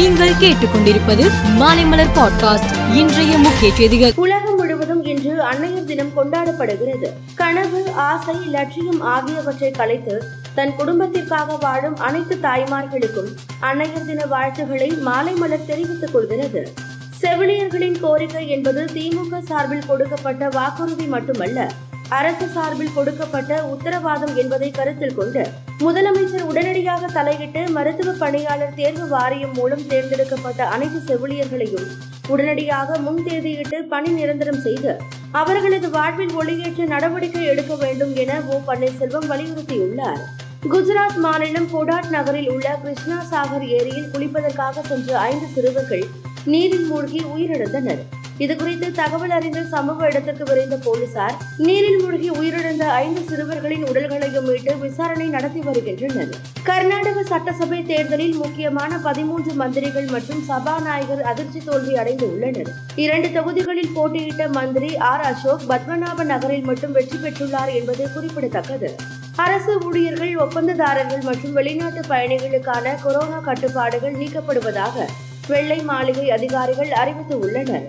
நீங்கள் கேட்டுக்கொண்டிருப்பது மாலைமலர் பாட்காஸ்ட். இன்றைய முக்கிய செய்திகள். உலகம் முழுவதும் இன்று அன்னையர் தினம் கொண்டாடப்படுகிறது. கனவு ஆசை லட்சியம் ஆகியவற்றை கலைத்து தன் குடும்பத்திற்காக வாழும் அனைத்து தாய்மார்களுக்கும் அன்னையர் தின வாழ்த்துக்களை மாலைமலர் தெரிவித்துக் கொள்கிறது. செவிலியர்களின் கோரிக்கை என்பது திமுக சார்பில் கொடுக்கப்பட்ட வாக்குறுதி மட்டுமல்ல அரசு சார்பில் கொடுக்கப்பட்ட உத்தரவாதம் என்பதை கருத்தில் கொண்டு முதலமைச்சர் உடனடியாக தலையிட்டு மருத்துவ பணியாளர் தேர்வு வாரியம் மூலம் தேர்ந்தெடுக்கப்பட்ட அனைத்து செவிலியர்களையும் உடனடியாக முன் தேதியிட்டு பணி நிரந்தரம் செய்து அவர்களது வாழ்வில் ஒளியேற்ற நடவடிக்கை எடுக்க வேண்டும் என ஓ பன்னீர்செல்வம் வலியுறுத்தியுள்ளார். குஜராத் மாநிலம் கொடாட் நகரில் உள்ள கிருஷ்ணா சாகர் ஏரியில் குளிப்பதற்காக சென்ற ஐந்து சிறுவர்கள் நீரில் மூழ்கி உயிரிழந்தனர். இதுகுறித்து தகவல் அறிந்த சம்பவ இடத்திற்கு விரைந்த போலீசார் நீரில் மூழ்கி உயிரிழந்த ஐந்து சிறுவர்களின் உடல்களையும் மீட்டு விசாரணை நடத்தி வருகின்றனர். கர்நாடக சட்டசபை தேர்தலில் முக்கியமான பதிமூன்று மந்திரிகள் மற்றும் சபாநாயகர் அதிர்ச்சி தோல்வி அடைந்து உள்ளனர் இரண்டு தொகுதிகளில் போட்டியிட்ட மந்திரி ஆர். அசோக் பத்மநாப நகரில் மட்டும் வெற்றி பெற்றுள்ளார் என்பது குறிப்பிடத்தக்கது. அரசு ஊழியர்கள் ஒப்பந்ததாரர்கள் மற்றும் வெளிநாட்டு பயணிகளுக்கான கொரோனா கட்டுப்பாடுகள் நீக்கப்படுவதாக வெள்ளை மாளிகை அதிகாரிகள் அறிவித்து உள்ளனர்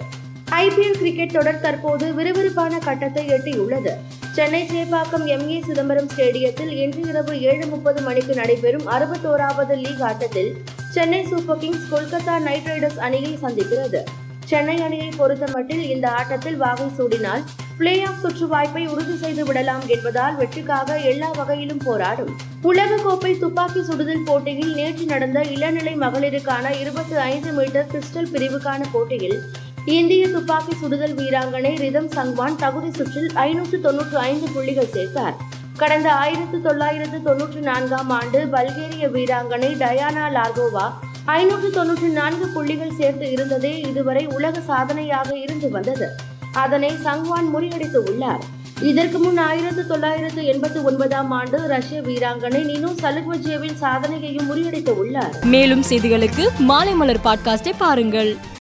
ஐபிஎல் கிரிக்கெட் தொடர் தற்போது விறுவிறுப்பான கட்டத்தை எட்டியுள்ளது. சென்னை சேப்பாக்கம் எம் ஏ சிதம்பரம் ஸ்டேடியத்தில் இன்று இரவு ஏழு முப்பது மணிக்கு நடைபெறும் அறுபத்தோராவது லீக் ஆட்டத்தில் Chennai Super Kings Kolkata Knight Riders அணியை சந்திக்கிறது. சென்னை அணியை பொறுத்தமட்டில் இந்த ஆட்டத்தில் வாகை சூடினால் பிளே ஆஃப் சுற்று வாய்ப்பை உறுதி செய்து விடலாம் என்பதால் வெற்றிக்காக எல்லா வகையிலும் போராடும். உலகக்கோப்பை துப்பாக்கி சுடுதல் போட்டியில் நேற்று நடந்த இளநிலை மகளிருக்கான இருபத்தி ஐந்து மீட்டர் பிஸ்டல் பிரிவுக்கான போட்டியில் இந்திய துப்பாக்கி சுடுதல் வீராங்கனை ரிதம் சங்வான் தகுதி சுற்றில் ஐநூற்று தொன்னூற்று ஐந்து புள்ளிகள் சேர்த்தார். கடந்த ஆயிரத்து தொள்ளாயிரத்து தொன்னூற்று நான்காம் ஆண்டு பல்கேரிய வீராங்கனை டயானா லார்கோவா ஐநூற்று தொன்னூற்று நான்கு புள்ளிகள் சேர்த்து இருந்ததே இதுவரை உலக சாதனையாக இருந்து வந்தது. அதனை சங்வான் முறியடித்து உள்ளார். இதற்கு முன் ஆயிரத்து தொள்ளாயிரத்து எண்பத்தி ஒன்பதாம் ஆண்டு ரஷ்ய வீராங்கனை நினோ சலுக்வஜேவின் சாதனையையும் முறியடித்து உள்ளார். மேலும் செய்திகளுக்கு மாலை மலர் பாட்காஸ்டை பாருங்கள்.